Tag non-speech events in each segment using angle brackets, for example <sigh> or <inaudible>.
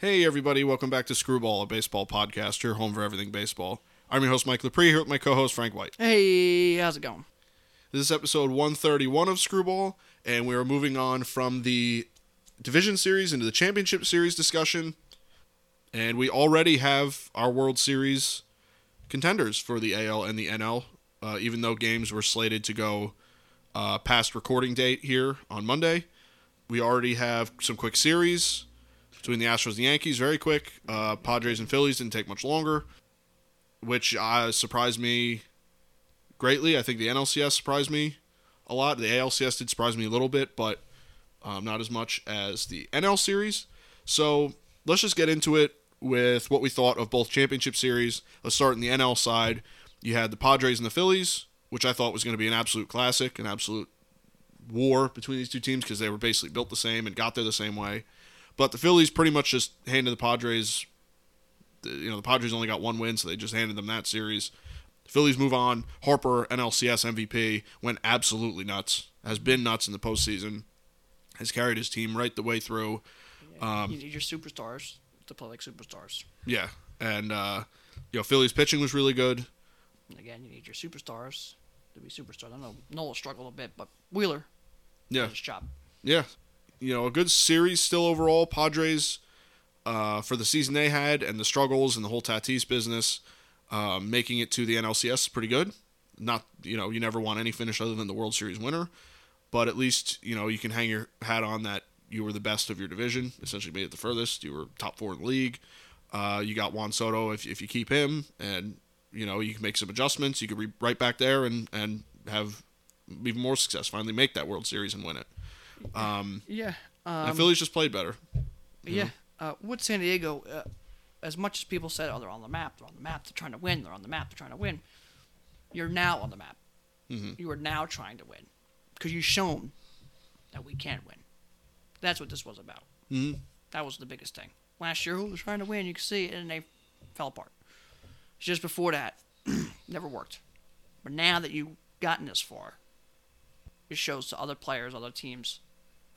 Hey, everybody, welcome back to Screwball, a baseball podcast, your home for everything baseball. I'm your host, Mike Lepre, here with my co host, Frank White. Hey, how's it going? This is episode 131 of Screwball, and we are moving on from the Division Series into the Championship Series discussion. And we already have our World Series contenders for the AL and the NL, uh, even though games were slated to go uh, past recording date here on Monday. We already have some quick series between the Astros and the Yankees, very quick. Uh, Padres and Phillies didn't take much longer, which uh, surprised me greatly. I think the NLCS surprised me a lot. The ALCS did surprise me a little bit, but um, not as much as the NL series. So let's just get into it with what we thought of both championship series. Let's start in the NL side. You had the Padres and the Phillies, which I thought was going to be an absolute classic, an absolute war between these two teams because they were basically built the same and got there the same way. But the Phillies pretty much just handed the Padres. You know, the Padres only got one win, so they just handed them that series. The Phillies move on. Harper, NLCS MVP, went absolutely nuts. Has been nuts in the postseason. Has carried his team right the way through. Um, you need your superstars to play like superstars. Yeah, and uh, you know, Phillies pitching was really good. Again, you need your superstars to be superstars. I know Nola struggled a bit, but Wheeler Yeah, did his job. yeah. You know, a good series still overall. Padres uh, for the season they had and the struggles and the whole Tatis business, um, making it to the NLCS is pretty good. Not you know you never want any finish other than the World Series winner, but at least you know you can hang your hat on that you were the best of your division. Essentially made it the furthest. You were top four in the league. Uh, you got Juan Soto if if you keep him, and you know you can make some adjustments. You could be right back there and and have even more success. Finally make that World Series and win it. Um, Yeah. Um, Phillies just played better. yeah. Uh, with San Diego, uh, as much as people said, oh, they're on the map, they're on the map, they're trying to win, they're on the map, they're trying to win. You're now on the map. Mhm. You are now trying to win because you've shown that we can win. That's what this was about. Mhm. That was the biggest thing. Last year, who was trying to win. You could see it, and they fell apart. Just before that, <clears throat> never worked. But now that you've gotten this far, it shows to other players, other teams,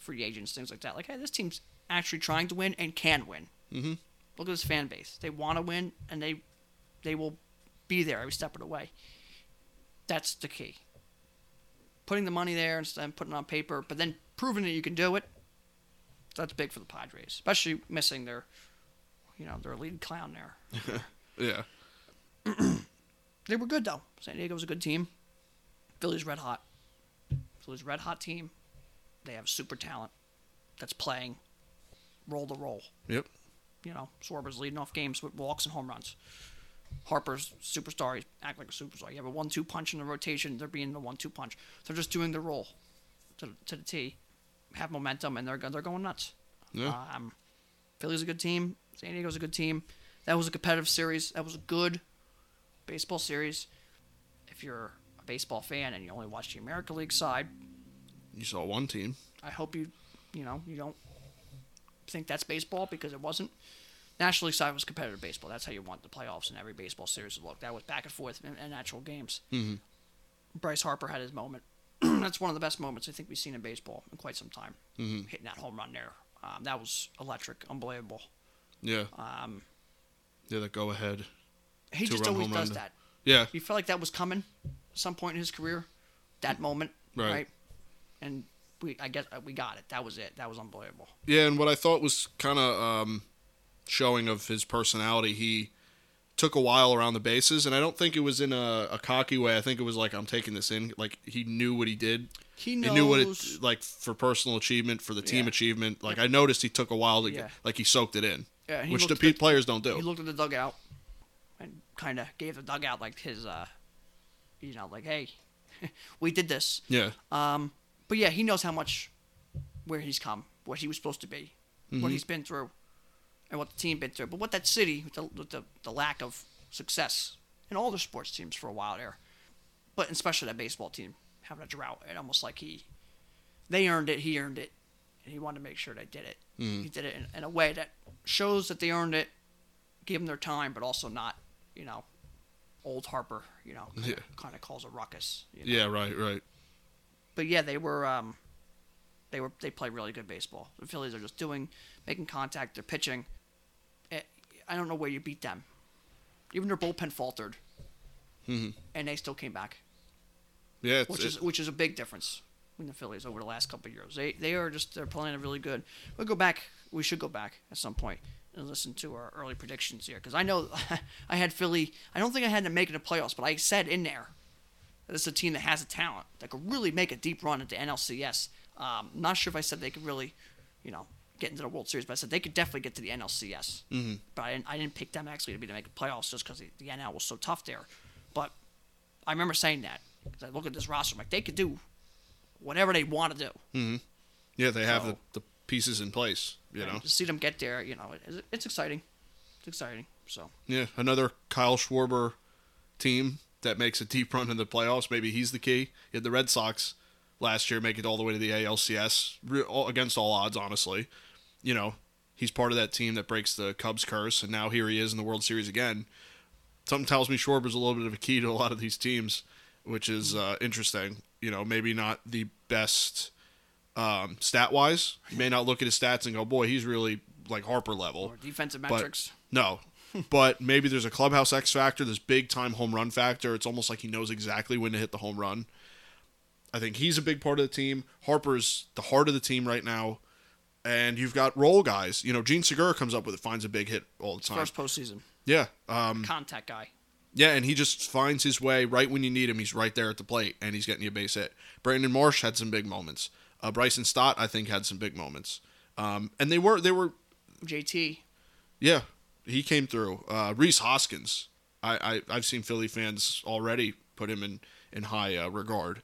free agents, things like that. Like, hey, this team's actually trying to win and can win. Mm-hmm. Look at this fan base. They want to win, and they they will be there every step of the way. That's the key. Putting the money there instead of putting it on paper, but then proving that you can do it. That's big for the Padres, especially missing their, you know, their lead clown there. <laughs> Yeah. <clears throat> They were good though. San Diego was a good team. Philly's red hot. Philly's red hot team. They have super talent that's playing roll to roll. Yep. You know, Schwarber's leading off games with walks and home runs. Harper's superstar. He's act like a superstar. You have a one-two punch in the rotation. They're being the one-two punch. They're just doing their role to, to the T. Have momentum and they're they're going nuts. Yeah. Um, Philly's a good team. San Diego's a good team. That was a competitive series. That was a good baseball series. If you're a baseball fan and you only watch the American League side, You saw one team. I hope you, you know, you don't think that's baseball because it wasn't. National League side was competitive baseball. That's how you want the playoffs in every baseball series to look. That was back and forth in, actual games. Mhm. Bryce Harper had his moment. <clears throat> that's one of the best moments I think we've seen in baseball in quite some time. Mhm. Hitting that home run there, um, that was electric, unbelievable. Yeah. Um, Yeah, that go ahead. he just always does that. Yeah. You felt like that was coming at some point in his career, that moment, Right. right? And we, I guess, uh, we got it. That was it. That was unbelievable. Yeah, and what I thought was kind of um, showing of his personality, he took a while around the bases, and I don't think it was in a, a cocky way. I think it was like I'm taking this in. Like he knew what he did. He He knew what it like for personal achievement, for the team Yeah. achievement. Like I noticed he took a while to Yeah. get, like he soaked it in, Yeah, which the at players don't do. He looked at the dugout and kind of gave the dugout like his, uh, you know, like, hey, <laughs> we did this. Yeah. Um, but yeah, he knows how much where he's come, what he was supposed to be, Mm-hmm. what he's been through, and what the team been through. But what that city, with the, with the, the lack of success in all the sports teams for a while there, but especially that baseball team having a drought, and almost like he, they earned it, he earned it, and he wanted to make sure they did it. Mm. He did it in, in a way that shows that they earned it, gave them their time, but also not, you know, old Harper, you know, <laughs> Yeah. kind of calls a ruckus. You know? Yeah. Right. Right. But yeah, they were um, they were they play really good baseball. The Phillies are just doing making contact. They're pitching. I don't know where you beat them. Even their bullpen faltered, Mhm. and they still came back, Yeah, it's, which it- is which is a big difference in the Phillies over the last couple of years. They they are just they're playing really good. We'll go back. We should go back at some point and listen to our early predictions here because I know <laughs> I had Philly. I don't think I had them making the playoffs, but I said in there that is a team that has a talent that could really make a deep run into NLCS. Um, not sure if I said they could really, you know, get into the World Series, but I said they could definitely get to the NLCS. Mm-hmm. But I didn't, I didn't pick them actually to be to make the playoffs just because the, the NL was so tough there. But I remember saying that because I look at this roster, I'm like they could do whatever they want to do. yeah, they have the, the pieces in place. You know, to see them get there, you know, it, it's exciting. It's exciting. So yeah, another Kyle Schwarber team that makes a deep run in the playoffs. Maybe he's the key. You had the Red Sox last year make it all the way to the ALCS re- all, against all odds, honestly. You know, he's part of that team that breaks the Cubs curse, and now here he is in the World Series again. Something tells me Schwarber's a little bit of a key to a lot of these teams, which is uh, interesting. You know, maybe not the best um, stat wise. You may not look at his stats and go, "Boy, he's really like Harper level." or defensive metrics. No. But maybe there's a clubhouse X factor, this big time home run factor. It's almost like he knows exactly when to hit the home run. I think he's a big part of the team. Harper's the heart of the team right now. And you've got role guys. You know, Jean Segura comes up with it, finds a big hit all the time. First postseason Yeah. Um, contact guy. yeah, and he just finds his way right when you need him. He's right there at the plate, and he's getting you a base hit. Brandon Marsh had some big moments. Uh, Bryson Stott, I think, had some big moments. Um, and they were they were JT. yeah, he came through. Uh, Rhys Hoskins, I, I I've seen Philly fans already put him in in high uh, regard.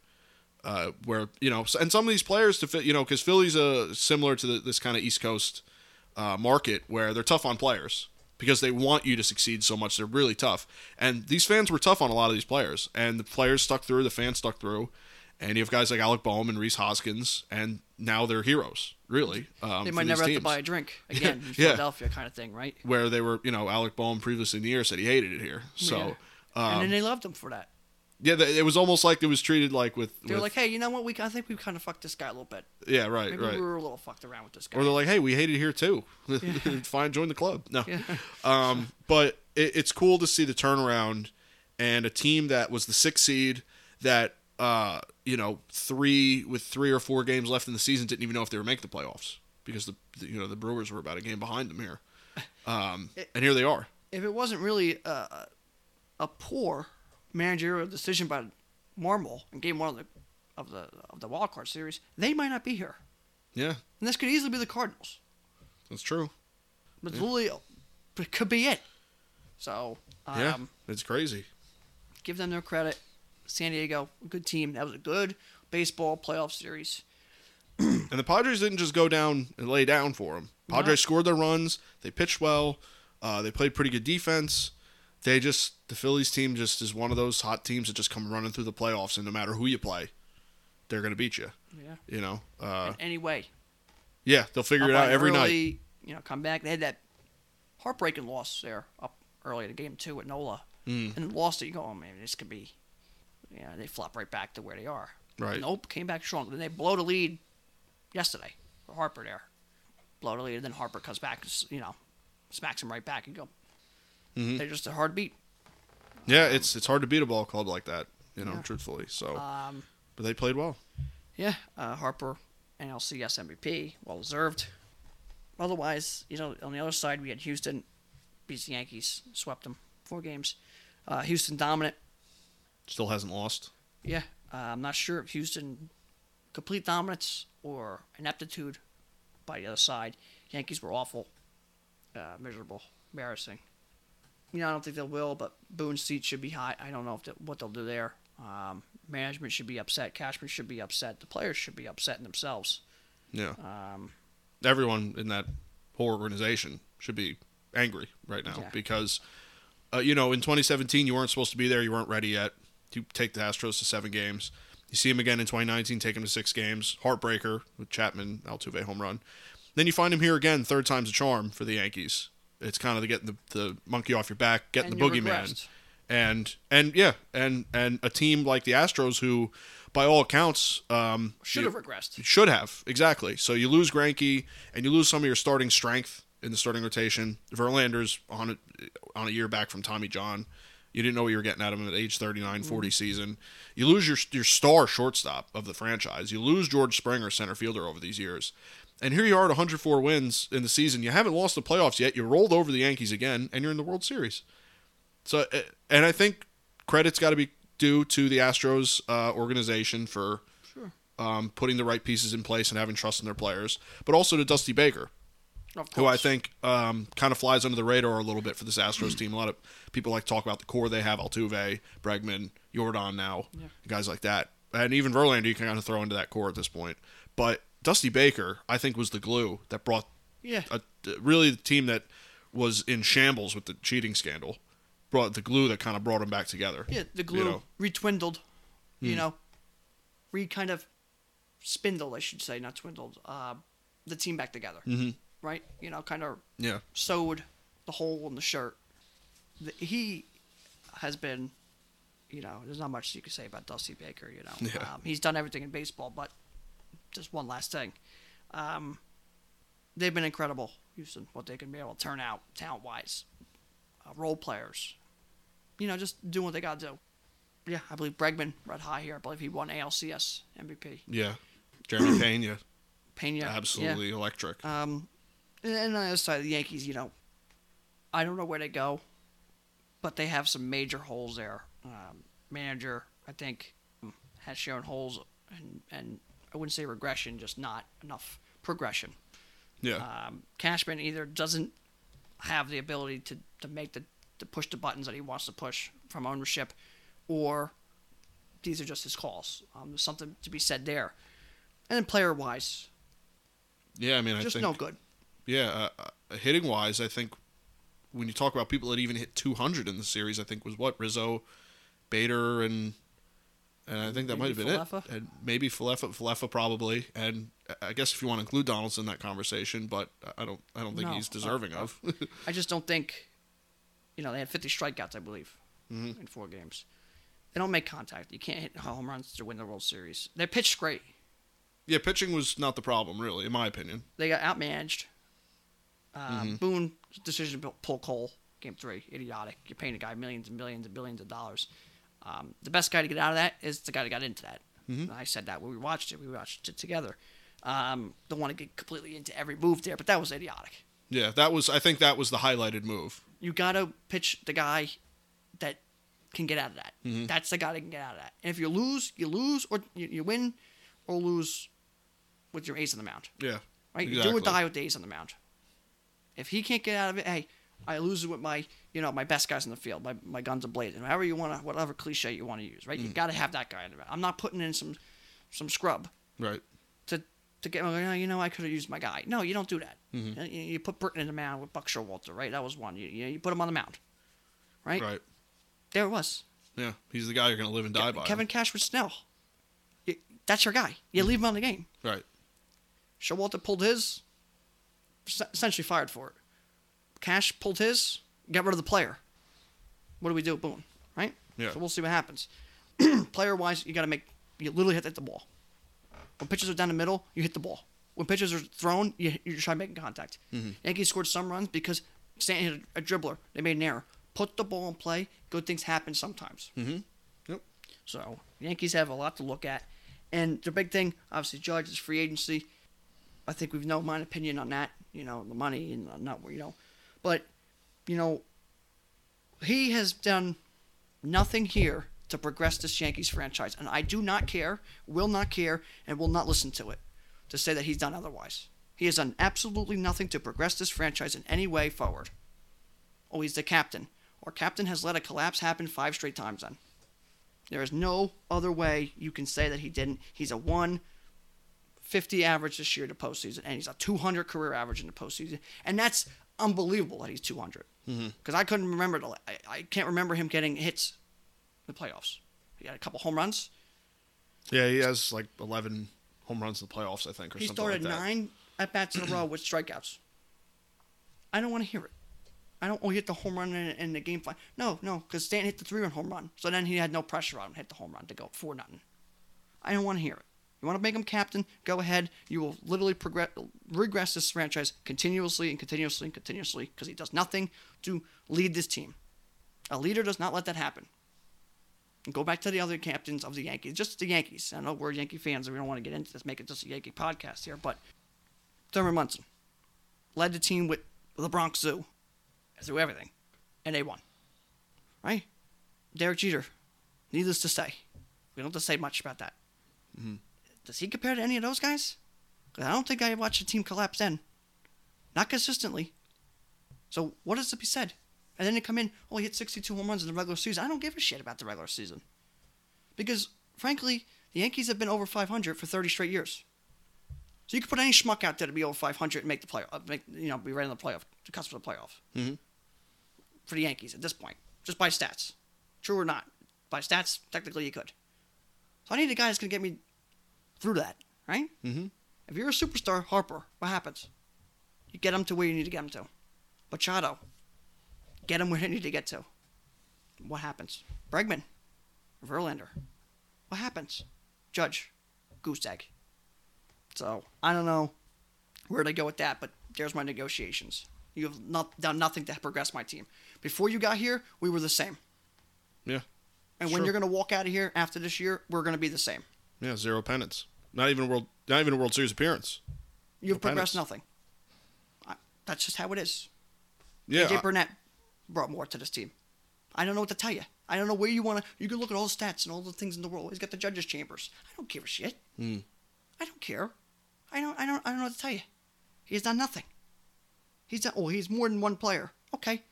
Uh, where you know, and some of these players to fit, you know, because Philly's uh, similar to the, this kind of East Coast uh, market where they're tough on players because they want you to succeed so much. They're really tough, and these fans were tough on a lot of these players, and the players stuck through, the fans stuck through, and you have guys like Alec Bohm and Rhys Hoskins, and now they're heroes, really. Um, They might never have to buy a drink <laughs> again in Yeah. Philadelphia, kind of thing, right? where they were, you know, Alec Bohm previously in the year said he hated it here. So, Yeah. um, and then they loved him for that. yeah, it was almost like it was treated like with, They were with- like, "Hey, you know what? We I think we kind of fucked this guy a little bit. yeah, right, Maybe right. we were a little fucked around with this guy." Or they're like, hey, we hate it here too. <laughs> <laughs> Fine, join the club. No, um, but it, it's cool to see the turnaround and a team that was the sixth seed that uh, you know three with three or four games left in the season didn't even know if they were making the playoffs because the, the you know the Brewers were about a game behind them here, um, <laughs> and here they are. if it wasn't really a, a poor managerial decision by Marmol in game one of the of the of the wild card series, they might not be here. Yeah, And this could easily be the Cardinals. that's true. But literally, it could be it. So, um, Yeah, it's crazy. give them their credit. San Diego, good team. That was a good baseball playoff series. <clears throat> And the Padres didn't just go down and lay down for them. Padres scored their runs. They pitched well. Uh, they played pretty good defense. They just the Phillies team just is one of those hot teams that just come running through the playoffs, and no matter who you play, they're gonna beat you. Yeah. You know. Uh, Anyway, yeah, they'll figure it out every night. You know, come back. They had that heartbreaking loss there up early in the game two at Nola, Mm. and lost it. You go, oh man, this could be. Yeah, they flop right back to where they are. Right. Nope, came back strong. Then they blow the lead yesterday for Harper there. Blow the lead, and then Harper comes back. You know, smacks him right back and go. Mhm. They're just a hard beat. Yeah, it's it's hard to beat a ball club like that. You know, Yeah. truthfully. So, Um, but they played well. Yeah, uh, Harper, NLCS MVP, well deserved. Otherwise, you know, on the other side, we had Houston beats the Yankees, swept them four games. Uh, Houston dominant. Still hasn't lost. Yeah, uh, I'm not sure if Houston complete dominance or ineptitude by the other side. Yankees were awful, uh, miserable, embarrassing. You know, I don't think they will, but Boone's seat should be high. I don't know if they, what they'll do there. Um, management should be upset. Cashman should be upset. The players should be upset in themselves. Yeah, Um, everyone in that whole organization should be angry right now Yeah. because, uh, you know, in 2017 you weren't supposed to be there. You weren't ready yet. You take the Astros to seven games. You see him again in 2019, take him to six games. Heartbreaker with Chapman, Altuve home run. Then you find him here again, third time's a charm for the Yankees. It's kind of the getting the, the monkey off your back, getting and the boogeyman regressed. and and yeah, and and a team like the Astros, who, by all accounts, um, Should you- have regressed. should have exactly. So you lose Greinke and you lose some of your starting strength in the starting rotation. Verlander's on a, on a year back from Tommy John. You didn't know what you were getting at him at age 39, 40 season. You lose your your star shortstop of the franchise. You lose George Springer, center fielder, over these years. And here you are at 104 wins in the season. You haven't lost the playoffs yet. You rolled over the Yankees again, and you're in the World Series. So, uh, and I think credit's got to be due to the Astros uh, organization for Sure. um, putting the right pieces in place and having trust in their players, but also to Dusty Baker, Of who I think um, kind of flies under the radar a little bit for this Astros team. A lot of people like to talk about the core they have: Altuve, Bregman, Yordan, now Yeah. guys like that, and even Verlander. You can kind of throw into that core at this point. But Dusty Baker, I think, was the glue that brought Yeah. a, really the team that was in shambles with the cheating scandal. Brought the glue that kind of brought them back together. Yeah, the glue know. retwindled, you Hmm. know, re kind of spindled, I should say, not twindled, uh, the team back together. Mhm. Right? You know, kind of Yeah, sewed the hole in the shirt. The, he has been, you know, there's not much you can say about Dusty Baker, you know. Yeah. Um, he's done everything in baseball, but just one last thing. Um, they've been incredible, Houston, what they can be able to turn out talent wise. Uh, role players. You know, just doing what they got to do. Yeah, I believe Bregman red high here. I believe he won ALCS MVP. yeah. Jeremy <clears throat> Payne, yeah, Pena, yeah. absolutely electric. Um, and on the other side, the Yankees, you know, I don't know where they go, but they have some major holes there. Um, manager, I think, has shown holes, and, and I wouldn't say regression, just not enough progression. yeah, Um, Cashman either doesn't have the ability to, to make the to push the buttons that he wants to push from ownership, or these are just his calls. Um, there's something to be said there. And then player wise, yeah. I mean, I just think no good. Yeah, uh, uh, hitting wise, I think when you talk about people that even hit 200 in the series, I think was what Rizzo, Bader, and and I think that might have been Falefa? it. And maybe Falefa, Falefa probably, and I guess if you want to include Donaldson in that conversation, but I don't, I don't think No, he's deserving of. <laughs> I just don't think, you know, they had 50 strikeouts, I believe, Mhm. in four games. They don't make contact. You can't hit home runs to win the World Series. They pitched great. yeah, pitching was not the problem, really, in my opinion. They got outmanaged. Um, Mm-hmm. Boone decision to pull Cole game three, idiotic. You're paying a guy millions and millions and billions of dollars. Um, the best guy to get out of that is the guy that got into that. Mm-hmm. I said that when we watched it. We watched it together. Um, don't want to get completely into every move there, but that was idiotic. Yeah, that was. I think that was the highlighted move. you gotta pitch the guy that can get out of that. Mm-hmm. That's the guy that can get out of that. And if you lose, you lose, or you, you win, or lose with your ace on the mound. Yeah, Right? You do or die with the ace on the mound. If he can't get out of it, hey, I lose it with my, you know, my best guys in the field, my, my guns are blazing, however you want to, whatever cliche you want to use, Mm. right? You got to have that guy in the. I'm not putting in some, some scrub right. to to get. Oh, you know, I could have used my guy. No, you don't do that. Mm-hmm. You, you put Britton in the mound with Buck Showalter, right? That was one. You, you, you put him on the mound, right? Right. There it was. Yeah, he's the guy you're going to live and die by. Kevin Cash with Snell. You, that's your guy. You leave him on the game. Right. Showalter pulled his, essentially fired for it. Cash pulled his, got rid of the player. What do we do? Boom. Right? Yeah. So we'll see what happens. <clears throat> player wise, you got to make, you literally have to hit the ball. When pitches are down the middle, you hit the ball. When pitches are thrown, you, you try making contact. Yankees scored some runs because Stanton hit a, a dribbler. They made an error. Put the ball in play. Good things happen sometimes. Mm-hmm. Yep. So Yankees have a lot to look at, and the big thing, obviously, Judge is free agency. I think we've no my opinion on that. You know, the money and not you know, but you know, he has done nothing here to progress this Yankees franchise, and I do not care, will not care, and will not listen to it to say that he's done otherwise. He has done absolutely nothing to progress this franchise in any way forward. Oh, he's the captain. Our captain has let a collapse happen five straight times then. There is no other way you can say that he didn't. He's a 150 average this year to postseason, and he's a 200 career average in the postseason. And that's unbelievable that he's 200. Mm-hmm. Because I couldn't remember, the, I, I can't remember him getting hits in the playoffs. He had a couple home runs. Yeah, he has like 11 home runs in the playoffs, I think, or He something started like that. nine at bats in a row <clears throat> with strikeouts. I don't want to hear it. I don't. Oh, he hit the home run in, in the game. Five. No, no, because Stanton hit the three-run home run. So then he had no pressure on him. Hit the home run to go four nothing. I don't want to hear it. You want to make him captain? Go ahead. You will literally progress, regress this franchise continuously and continuously and continuously because he does nothing to lead this team. A leader does not let that happen. And go back to the other captains of the Yankees, just the Yankees. I know we're Yankee fans and we don't want to get into this, make it just a Yankee podcast here, but Thurman Munson led the team with the Bronx Zoo through everything, and they won. Right? Derek Jeter, needless to say, we don't have to say much about that. Mm-hmm. Does he compare to any of those guys? I don't think I watched a team collapse then. Not consistently. So what has to be said? And then they come in, oh, he hit 62 home runs in the regular season. I don't give a shit about the regular season. Because, frankly, the Yankees have been over 500 for 30 straight years. So you could put any schmuck out there to be over 500 and make the play, uh, make you know, be right in the playoff, to cusp of the playoff. Mhm. For the Yankees at this point, just by stats, true or not, by stats, technically you could. So I need a guy that's gonna get me through that, right? Mhm. If you're a superstar, Harper, what happens? You get him to where you need to get him to. Machado, get him where you need to get to. What happens? Bregman, Verlander, what happens? Judge, goose egg. So I don't know where to go with that, but there's my negotiations. You have not done nothing to progress my team. Before you got here, we were the same. Yeah. And when Sure. you're going to walk out of here after this year, we're going to be the same. Yeah, zero pennants. Not even a world not even a World Series appearance. You've No progressed pennants. nothing. I, that's just how it is. Yeah. AJ I- Burnett brought more to this team. I don't know what to tell you. I don't know where you want to. You can look at all the stats and all the things in the world. He's got the judges' chambers. I don't give a shit. Hmm. I don't care. I don't. I don't. I don't know what to tell you. He's done nothing. He's done. Oh, he's more than one player. Okay,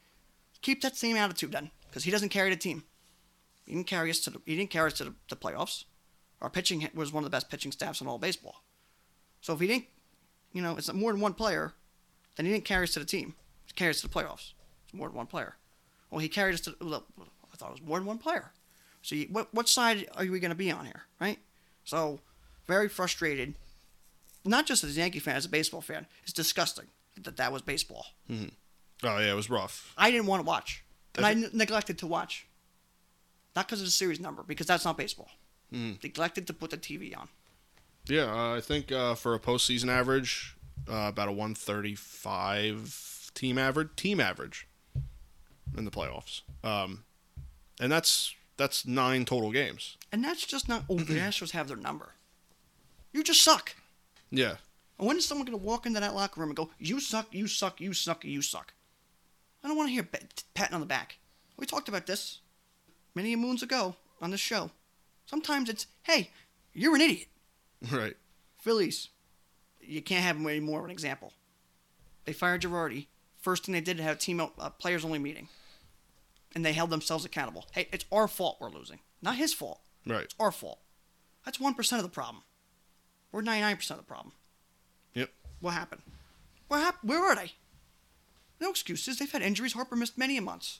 keep that same attitude then, because he doesn't carry the team. He didn't carry us to the. He didn't carry us to the, the playoffs. Our pitching was one of the best pitching staffs in all baseball. So if he didn't, you know, it's more than one player, then he didn't carry us to the team. He carried us to the playoffs. It's more than one player. Well, he carried us to. I thought it was more than one player. So you, what what side are we going to be on here, right? So very frustrated. Not just as a Yankee fan, as a baseball fan, it's disgusting that that was baseball. Mm-hmm. Oh yeah, it was rough. I didn't want to watch, and I neglected to watch. Not because of the series number, because that's not baseball. Neglected to put the TV on. Yeah, uh, I think uh, for a postseason average, uh, about a 135 team average, team average in the playoffs. Um, and that's that's nine total games. And that's just not. Oh, the <clears throat> Astros have their number. You just suck. Yeah, And when is someone going to walk into that locker room and go, "You suck, you suck, you suck, you suck"? I don't want to hear pat- patting on the back. We talked about this many moons ago on this show. Sometimes it's, "Hey, you're an idiot." <laughs> right. Phillies, you can't have them anymore. Of an example. They fired Girardi. First thing they did, have a team uh, players only meeting, and they held themselves accountable. Hey, it's our fault we're losing, not his fault. Right. It's our fault. That's one percent of the problem. We're ninety nine percent of the problem. Yep. What happened? What happened? Where are they? No excuses. They've had injuries. Harper missed many a months.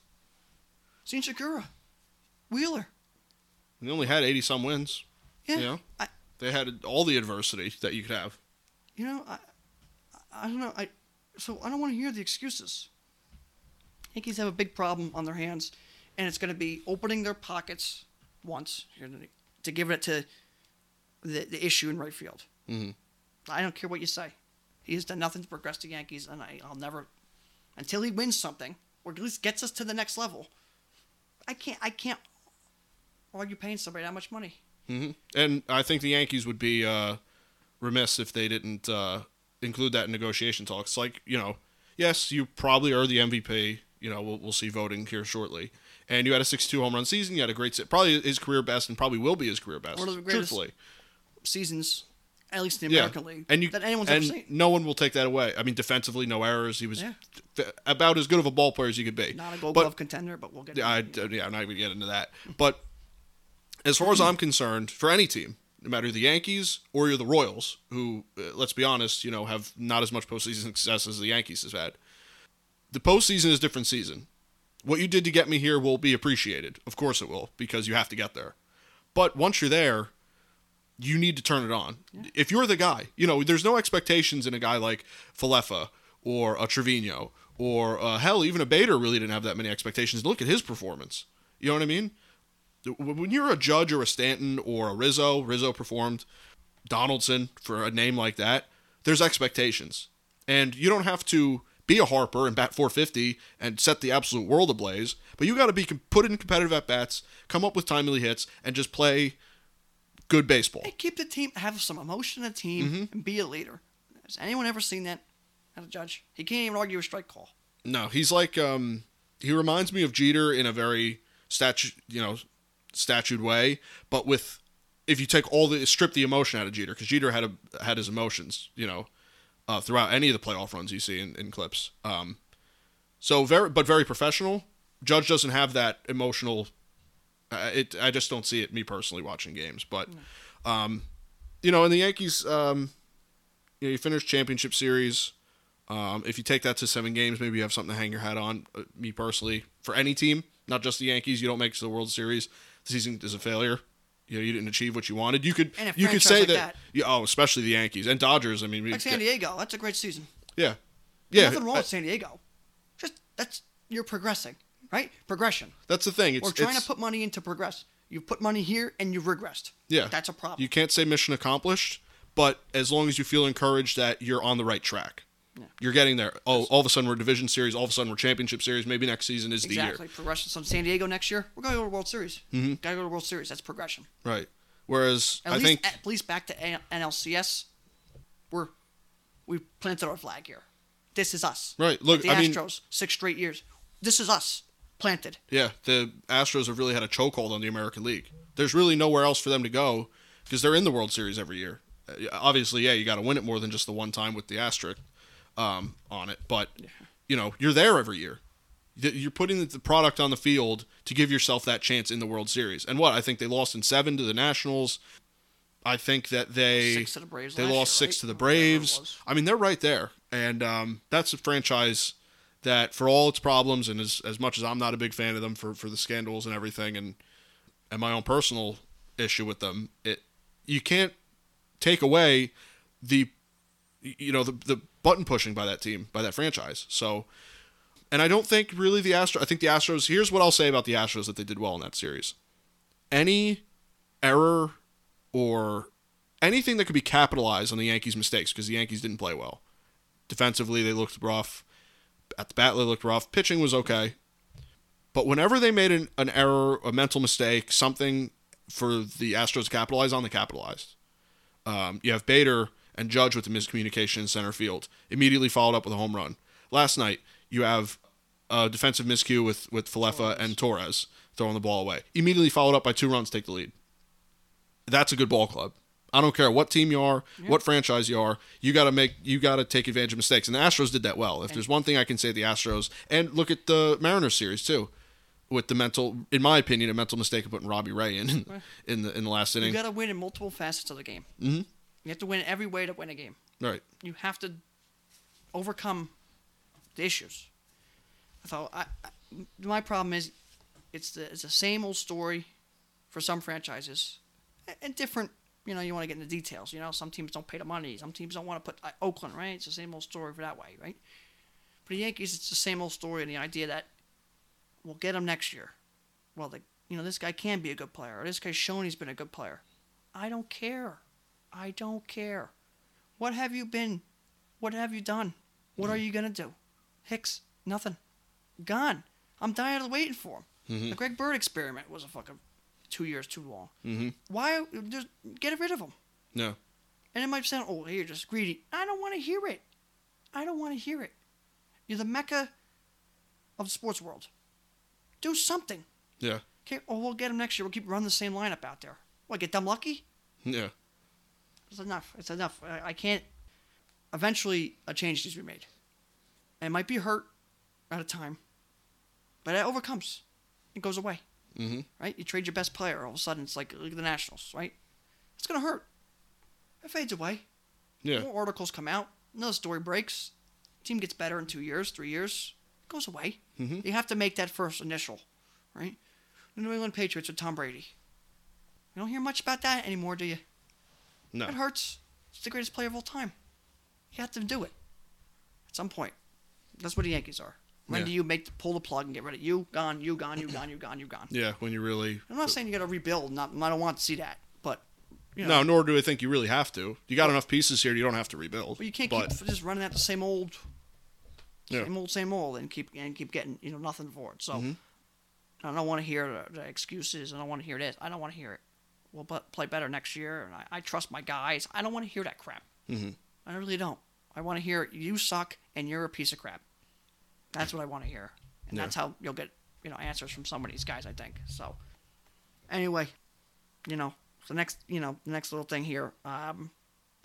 Seen Segura, Wheeler. They only had 80 some wins. Yeah. Yeah. I, They had all the adversity that you could have. you know, I, I don't know. I, so I don't want to hear the excuses. Yankees have a big problem on their hands, and it's going to be opening their pockets once to give it to the, the issue in right field. Mhm. I don't care what you say. He has done nothing to progress the Yankees, and I, I'll never, until he wins something or at least gets us to the next level. I can't. I can't argue paying somebody that much money. hmm And I think the Yankees would be uh, remiss if they didn't uh, include that in negotiation talks. Like, you know, yes, you probably are the MVP. You know, we'll, we'll see voting here shortly. And you had a 62 home run season. You had a great, probably his career best, and probably will be his career best. One of the greatest truthfully, Seasons, at least in the yeah. American League, and you that anyone's and ever seen. no one will take that away. I mean, defensively, no errors. He was Yeah. f- about as good of a ball player as you could be. Not a Gold But- Glove contender, but we'll get. Yeah, I, yeah, I'm not even get into that. But as far as I'm concerned, for any team, no matter the Yankees or you're the Royals, who, uh, let's be honest, you know, have not as much postseason success as the Yankees have had, the postseason is a different season. What you did to get me here will be appreciated. Of course it will, because you have to get there. But once you're there, you need to turn it on. If you're the guy, you know, there's no expectations in a guy like Falefa or a Trevino or uh, hell, even a Bader really didn't have that many expectations. Look at his performance. You know what I mean? When you're a Judge or a Stanton or a Rizzo, Rizzo performed. Donaldson for a name like that, there's expectations. And you don't have to be a Harper and bat 450 and set the absolute world ablaze, but you got to be put in competitive at bats, come up with timely hits, and just play good baseball. Hey, keep the team, have some emotion in the team, Mm-hmm. and be a leader. Has anyone ever seen that as a judge? He can't even argue a strike call. No, he's like um he reminds me of Jeter in a very statue, you know, statued way, but with if you take all the strip the emotion out of Jeter because Jeter had a, had his emotions, you know, uh, throughout any of the playoff runs you see in, in clips. Um, so very but very professional. Judge doesn't have that emotional. Uh, it I just don't see it me personally watching games, but um, you know, in the Yankees, um, you know, you finish championship series. Um, if you take that to seven games, maybe you have something to hang your hat on. Uh, me personally, for any team, not just the Yankees, you don't make it to the World Series. The season is a failure. You know, you didn't achieve what you wanted. You could you could say like that, that. Yeah, oh, especially the Yankees and Dodgers. I mean, Like San Diego, that's a great season. yeah, yeah. Nothing wrong I- with San Diego. Just that's you're progressing, right? Progression. that's the thing. It's, We're trying to put money into progress. You put money here and you've regressed. Yeah. That's a problem. You can't say mission accomplished, but as long as you feel encouraged that you're on the right track, you're getting there. Oh, all of a sudden we're division series. All of a sudden we're championship series. Maybe next season is the year. exactly. Progression. So San Diego next year, we're going to go to the World Series. Mm-hmm. Got to go to the World Series. That's progression. right? Whereas At I least, think at least back to NLCS, we're we planted our flag here. This is us. Right, look, Like the I mean- Astros, six straight years. This is us. Planted. yeah, the Astros have really had a chokehold on the American League. There's really nowhere else for them to go because they're in the World Series every year. Uh, Obviously, yeah, you got to win it more than just the one time with the asterisk um, on it, but you know you're there every year. You're putting the product on the field to give yourself that chance in the World Series. And what I think they lost in seven to the Nationals. I think that they Six to the Braves They lost year, six right? to the Or whatever it Braves. I mean, they're right there, and um, that's a franchise that, for all its problems, and as as much as I'm not a big fan of them for for the scandals and everything, and and my own personal issue with them, it you can't take away the you know the the button pushing by that team by that franchise. So. And I don't think really the Astros. I think the Astros. Here's what I'll say about the Astros that they did well in that series. Any error or anything that could be capitalized on the Yankees' mistakes because the Yankees didn't play well. Defensively, they looked rough. At the bat, they looked rough. Pitching was okay. But whenever they made an, an error, a mental mistake, something for the Astros to capitalize on, they capitalized. Um, you have Bader and Judge with the miscommunication in center field. Immediately followed up with a home run. Last night, you have a defensive miscue with, with Falefa and Torres throwing the ball away. Immediately followed up by two runs, take the lead. That's a good ball club. I don't care what team you are, what franchise you are. You got to make, you got to take advantage of mistakes. And the Astros did that well. If there's one thing I can say, the Astros, and look at the Mariners series too, with the mental, in my opinion, a mental mistake of putting Robbie Ray in in the in the last inning. You got to win in multiple facets of the game. Mm-hmm. You have to win every way to win a game. right. You have to overcome the issues. I thought I, I, my problem is it's the it's the same old story for some franchises and- different. You know, you want to get into details. You know, some teams don't pay the money. Some teams don't want to put uh, Oakland right. It's the same old story for that way, right? For the Yankees, it's the same old story, and the idea that we'll get him next year. Well, the you know this guy can be a good player, or this guy's shown he's been a good player. I don't care. I don't care. What have you been? What have you done? What are you gonna do? Hicks, nothing. Gone. I'm tired of waiting for him. The Greg Bird experiment was a fucking two years too long. Mm-hmm. Why? Just get rid of him. No. And it might sound, oh, you're just greedy. I don't want to hear it. I don't want to hear it. You're the mecca of the sports world. Do something. Yeah. Okay, oh, we'll get him next year. We'll keep running the same lineup out there. What, get them lucky? Yeah. It's enough. It's enough. I, I can't. Eventually, a change needs to be made. And it might be hurt at a time, but it overcomes. It goes away. Mm-hmm. Right? You trade your best player. All of a sudden, it's like, look at the Nationals, right? It's going to hurt. It fades away. Yeah. More articles come out. Another story breaks. Team gets better in two years, three years. It goes away. Mhm. You have to make that first initial, right? The New England Patriots with Tom Brady. You don't hear much about that anymore, do you? No. It hurts. It's the greatest player of all time. You have to do it at some point. That's what the Yankees are. When Yeah. do you make the, pull the plug and get rid of you? Gone. You gone. You gone. You gone. You gone. Yeah. When you really. I'm not saying you got to rebuild. Not. I don't want to see that. But You know, No, nor do I think you really have to. You got enough pieces here. You don't have to rebuild. but you can't But keep just running at the same old, Yeah. same old, same old, and keep and keep getting you know nothing for it. So Mm-hmm. I don't want to hear the, the excuses. I don't want to hear this. I don't want to hear it. We'll play better next year, and I, I trust my guys. I don't want to hear that crap. Mm-hmm. I really don't. I want to hear you suck and you're a piece of crap. That's what I want to hear, and Yeah. that's how you'll get you know answers from some of these guys. I think so. Anyway, you know the next you know the next little thing here, um,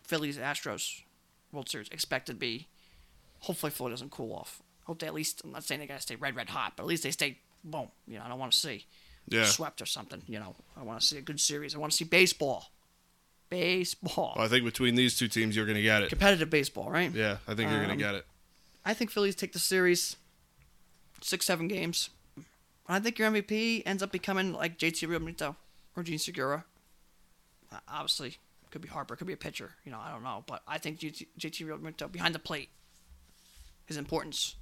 Phillies Astros World Series expected to be. Hopefully, Philly doesn't cool off. Hope they at least. I'm not saying they gotta stay red, red hot, but at least they stay boom. You know, I don't want to see yeah, swept or something. You know, I want to see a good series. I want to see baseball, baseball, Well, I think between these two teams, you're going to get it. competitive baseball, right? Yeah, I think you're going Um, to get it. I think Phillies take the series six, seven games. I think your MVP ends up becoming like JT Realmuto or Jean Segura. Uh, Obviously, could be Harper, could be a pitcher. You know, I don't know, but I think JT, JT Realmuto behind the plate, his importance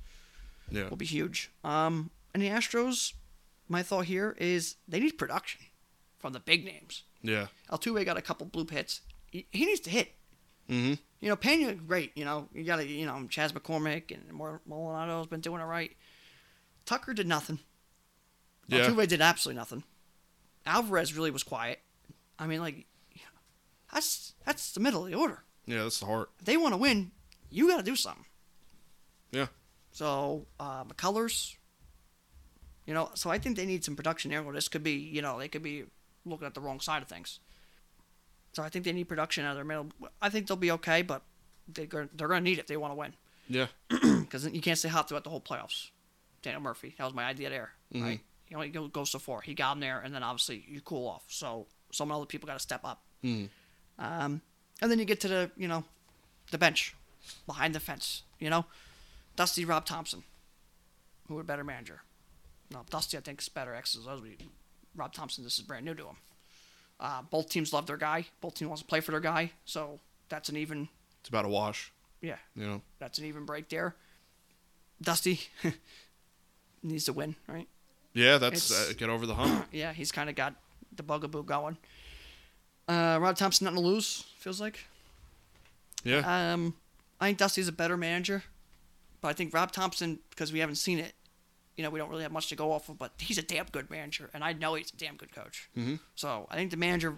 Yeah, will be huge. Um, and the Astros, my thought here is they need production from the big names. yeah, Altuve got a couple blue hits. He, he needs to hit. mm-hmm. You know, Pena, great. You know, you got to, you know, Chas McCormick and Maldonado's been doing it right. Tucker did nothing. Yeah. Altuve did absolutely nothing. Alvarez really was quiet. I mean, like, that's that's the middle of the order. Yeah, that's the heart. If they want to win, you got to do something. Yeah, So, uh, McCullers, you know, so I think they need some production there. Well, this could be, you know, they could be looking at the wrong side of things. So I think they need production out of their middle. I think they'll be okay, but they're going they're going to need it if they want to win. yeah, <clears throat> Because you can't stay hot throughout the whole playoffs. Daniel Murphy, that was my idea there, right? You only go, go so far. He got him there, and then obviously you cool off. So some other people got to step up. Mhm. Um, and then you get to the, you know, the bench, behind the fence, you know? Dusty Rob Thomson, who a better manager? No, Dusty I think is better. X's O's. Rob Thomson, this is brand new to him. Uh, both teams love their guy. Both teams wants to play for their guy. So that's an even, it's about a wash. yeah, You know, that's an even break there. Dusty <laughs> needs to win, right? yeah, that's uh, get over the hump. <clears throat> Yeah, he's kind of got the bugaboo going. Uh, Rob Thomson nothing to lose, feels like. Yeah, Um, I think Dusty's a better manager, but I think Rob Thomson, because we haven't seen it, you know, we don't really have much to go off of. But he's a damn good manager, and I know he's a damn good coach. mm-hmm. So I think the manager,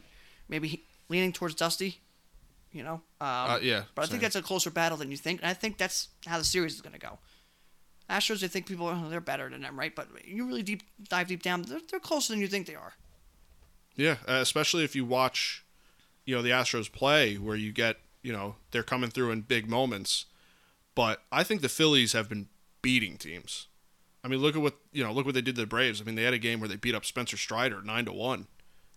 maybe he, leaning towards Dusty, you know. Um, uh, yeah. but I think that's a closer battle than you think, and I think that's how the series is going to go. Astros, I think people are they're better than them, right? But you really deep dive deep down, they're, they're closer than you think they are. Yeah, uh, especially if you watch, you know, the Astros play, where you get, you know, they're coming through in big moments. But I think the Phillies have been beating teams. I mean, look at what you know. Look what they did to the Braves. I mean, they had a game where they beat up Spencer Strider nine to one.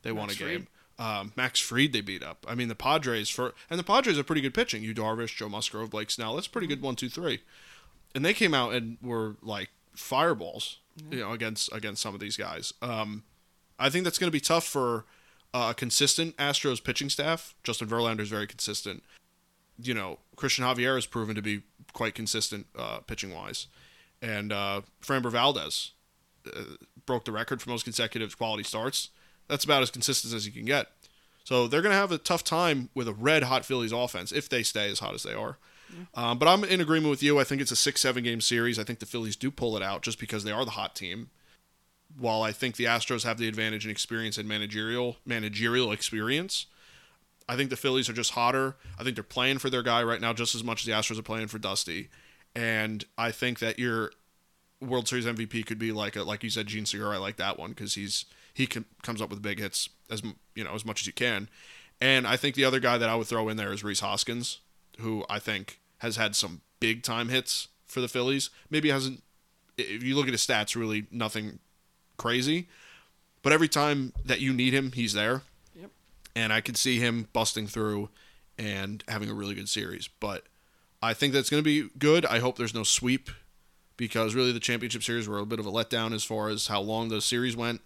They won a Max game. Um, Max Fried they beat up. I mean, the Padres for and the Padres are pretty good pitching. You Darvish, Joe Musgrove, Blake Snell. That's pretty good one, two, three. And they came out and were like fireballs, you know, against against some of these guys. Um, I think that's going to be tough for uh, a consistent Astros pitching staff. Justin Verlander is very consistent. You know, Cristian Javier has proven to be quite consistent uh, pitching wise, and uh, Framber Valdez uh, broke the record for most consecutive quality starts. That's about as consistent as you can get. So they're going to have a tough time with a red hot Phillies offense if they stay as hot as they are. Um, but I'm in agreement with you. I think it's a six seven game series. I think the Phillies do pull it out just because they are the hot team while I think the Astros have the advantage in experience and managerial managerial experience, I think the Phillies are just hotter. I think they're playing for their guy right now just as much as the Astros are playing for Dusty. And I think that your World Series MVP could be like a, like you said, Jean Segura. I like that one because he's he can, comes up with big hits as you know as much as you can. And I think the other guy that I would throw in there is Rhys Hoskins, who I think has had some big time hits for the Phillies. Maybe hasn't. If you look at his stats, really nothing crazy. But every time that you need him, he's there. Yep. And I could see him busting through and having a really good series. But I think that's going to be good. I hope there's no sweep because really the championship series were a bit of a letdown as far as how long the series went.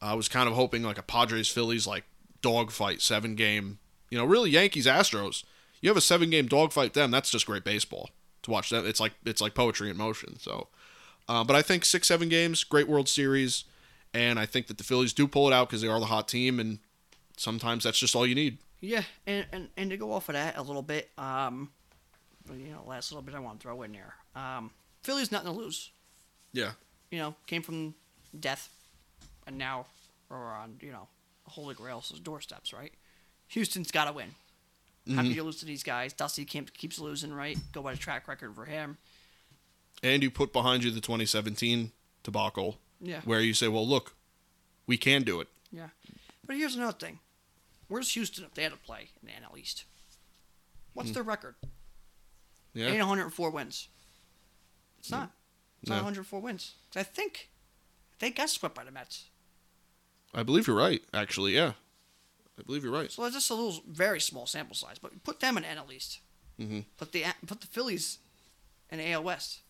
I was kind of hoping like a Padres Phillies like dogfight seven game. You know, really Yankees Astros. You have a seven game dogfight them. That's just great baseball to watch That It's like it's like poetry in motion. So, uh, but I think six seven games, great World Series, and I think that the Phillies do pull it out because they are the hot team, and sometimes that's just all you need. Yeah, and, and and to go off of that a little bit, um, you know, last little bit I want to throw in there. Um, Philly's nothing to lose. Yeah. You know, came from death, and now we're on you know, Holy Grail's doorsteps, right? Houston's got to win. Happy to lose to these guys. Dusty keeps keeps losing, right? Go by the track record for him. And you put behind you the 2017 debacle, Yeah. where you say, "Well, look, we can do it." Yeah. But here's another thing. Where's Houston if they had to play in the NL East? What's their record? Yeah. Ain't 104 wins. It's not. It's not 104 wins. I think they got swept by the Mets. I believe you're right. Actually, yeah. I believe you're right. So it's just a little, very small sample size. But put them in NL East. Mhm. Put the put the Phillies in AL West.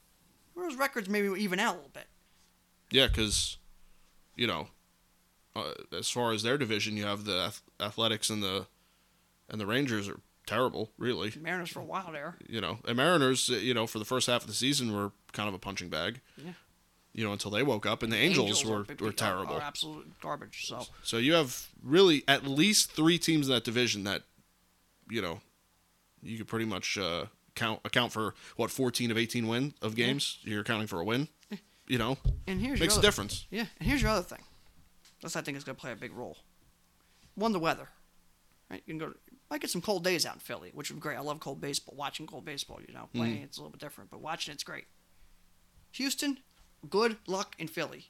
Those records maybe even out a little bit. Yeah, because you know, uh, as far as their division, you have the Athletics and the and the Rangers are terrible, really. Mariners for a while there. You know, and Mariners, uh, you know, for the first half of the season were kind of a punching bag. Yeah. You know, until they woke up, and the Angels, are were big- were terrible. Are absolute garbage. So So you have really at least three teams in that division that, you know, you could pretty much uh, count account for what fourteen of eighteen win of games. You're accounting for a win. <laughs> You know, and here's makes a other- difference. Yeah, and here's your other thing. This I think is going to play a big role. One, the weather. Right, you can go. Might get some cold days out in Philly, which would be great. I love cold baseball. Watching cold baseball, you know, playing it's a little bit different, but watching it's great. Houston, good luck in Philly.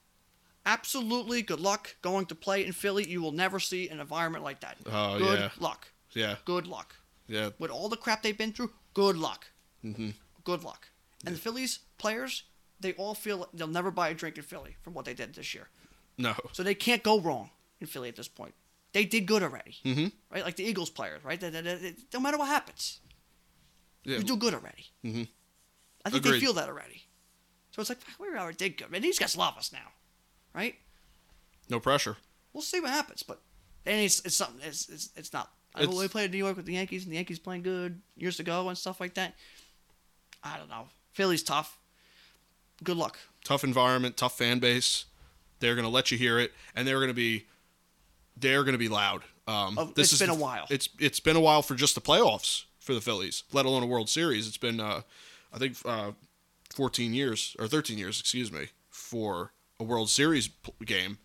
Absolutely good luck going to play in Philly. You will never see an environment like that. Oh, good yeah. luck. Yeah, Good luck. yeah, With all the crap they've been through, good luck. Mm-hmm. Good luck. And the Phillies players, they all feel they'll never buy a drink in Philly from what they did this year. no, So they can't go wrong in Philly at this point. They did good already, Mhm. right? Like the Eagles players, right? They, they, they- no matter what happens, yeah, we do good already. Mhm. I think Agreed. they feel that already. So it's like "Fuck, we already did good, man. These guys love us now, right? no pressure. We'll see what happens, but and it's it's something. It's it's, it's not. I It's- we played in New York with the Yankees, and the Yankees playing good years ago and stuff like that. I don't know. Philly's tough. Good luck. Tough environment, tough fan base. They're gonna let you hear it, and they're gonna be, they're gonna be loud. Um, Oh, this it's is been the- a while. It's it's been a while for just the playoffs for the Phillies, let alone a World Series. It's been, uh, I think, uh, 14 years or 13 years, excuse me, for a World Series p- game.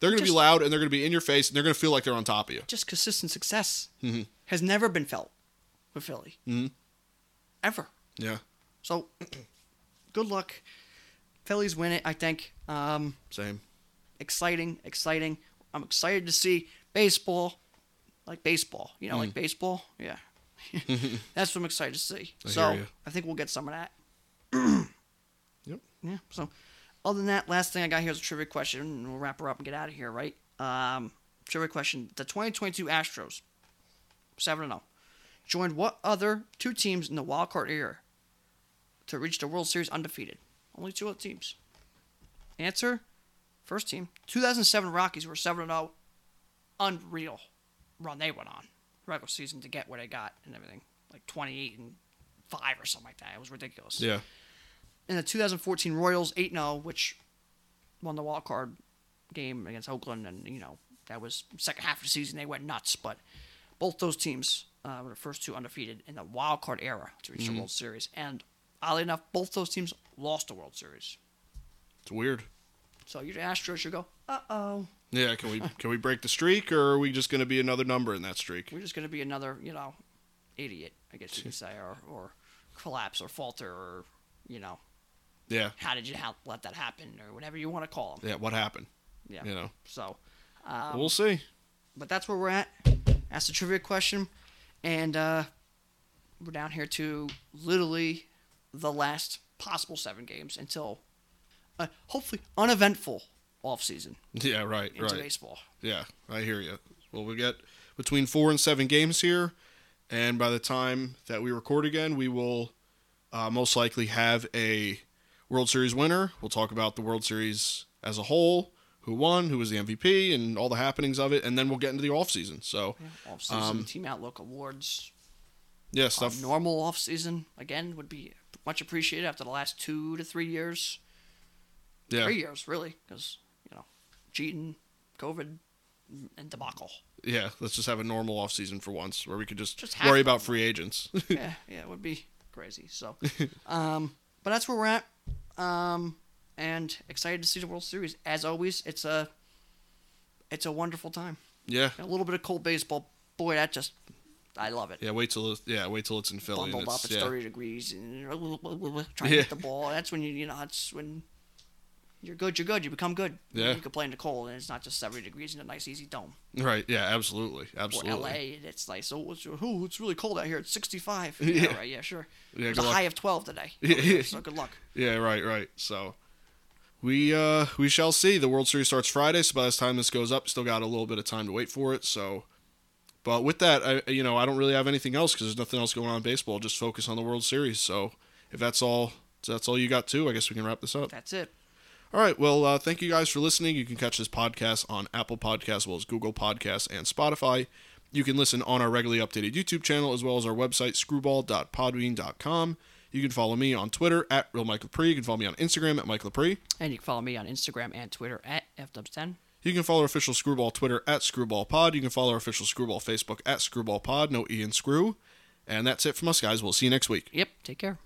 They're gonna be loud, and they're gonna be in your face, and they're gonna feel like they're on top of you. Just consistent success Mhm. has never been felt with Philly. Mhm. Ever. Yeah, So, <clears throat> good luck. Phillies win it, I think. Um, same. exciting, exciting. I'm excited to see baseball, like baseball. You know, Mm. like baseball. Yeah, <laughs> that's what I'm excited to see. I so. I think we'll get some of that. <clears throat> Yep. Yeah. So, other than that, last thing I got here is a trivia question, and we'll wrap her up and get out of here. Right? Um, trivia question: The 2022 Astros, seven and zero, joined what other two teams in the wild card era to reach the World Series undefeated? Only two other teams. Answer: First team, 2007 Rockies were 7 0. Unreal run they went on. Regular season to get what they got and everything. Like 28 and 5 or something like that. It was ridiculous. Yeah, And the 2014 Royals 8 0, which won the wild card game against Oakland. And, you know, that was second half of the season. They went nuts. But both those teams uh, were the first two undefeated in the wild card era to reach the World Series. And oddly enough, both those teams lost the World Series. it's weird. So your Astros should go, uh oh. Yeah, can we can we break the streak, or are we just gonna be another number in that streak? We're just going to be another, you know, idiot, I guess you could say, or, or collapse or falter or, you know, Yeah, how did you ha- let that happen or whatever you want to call them. yeah. What happened? Yeah. You know, So, um, we'll see. but that's where we're at. That's the trivia question. And uh, we're down here to literally the last possible seven games until uh, hopefully uneventful offseason. Yeah, right, into right. baseball. Yeah, I hear you. Well, we get between four and seven games here, and by the time that we record again, we will uh, most likely have a World Series winner. We'll talk about the World Series as a whole, who won, who was the MVP, and all the happenings of it, and then we'll get into the off season. So, Off season, Um, team outlook awards, yeah, A stuff. normal off season again would be much appreciated after the last two to three years. Yeah, Three years, really, because you know, cheating, COVID, and debacle. Yeah, let's just have a normal off season for once, where we could just, Just worry about free agents. <laughs> yeah, yeah, it would be crazy. So, <laughs> um, but that's where we're at. Um, and excited to see the World Series. As always, it's a it's a wonderful time. yeah, A little bit of cold baseball, boy, that just I love it. yeah. Wait till it, yeah, wait till it's in Philly. and Bundled up it's, at yeah. 30 degrees and <laughs> trying to Yeah. hit the ball. That's when you you know that's when you're good. You're good. You become good. Yeah. You can play in the cold, and it's not just 70 degrees in a nice easy dome. Right. Yeah. Absolutely. Or Absolutely. LA, and it's nice. Oh, it's, oh, it's really cold out here. It's 65. <laughs> Yeah. Yeah, right. Yeah, sure. Yeah, There's good a luck. high of 12 today. <laughs> Yeah, here, yeah. So good luck. Yeah, right, right. So we uh we shall see. The World Series starts Friday, so by the time this goes up, still got a little bit of time to wait for it. So, but with that, I you know I don't really have anything else because there's nothing else going on in baseball. Just focus on the World Series. So if that's all, if that's all you got too. I guess we can wrap this up. That's it. All right. Well, uh, thank you guys for listening. You can catch this podcast on Apple Podcasts, as well as Google Podcasts and Spotify. You can listen on our regularly updated YouTube channel, as well as our website, screwball.podbean.com. You can follow me on Twitter at Real Mike Lepre. You can follow me on Instagram at Mike Lepre. And you can follow me on Instagram and Twitter at FW10. You can follow our official Screwball Twitter at ScrewballPod. You can follow our official Screwball Facebook at ScrewballPod. No E in Screw. And that's it from us, guys. We'll see you next week. Yep. Take care.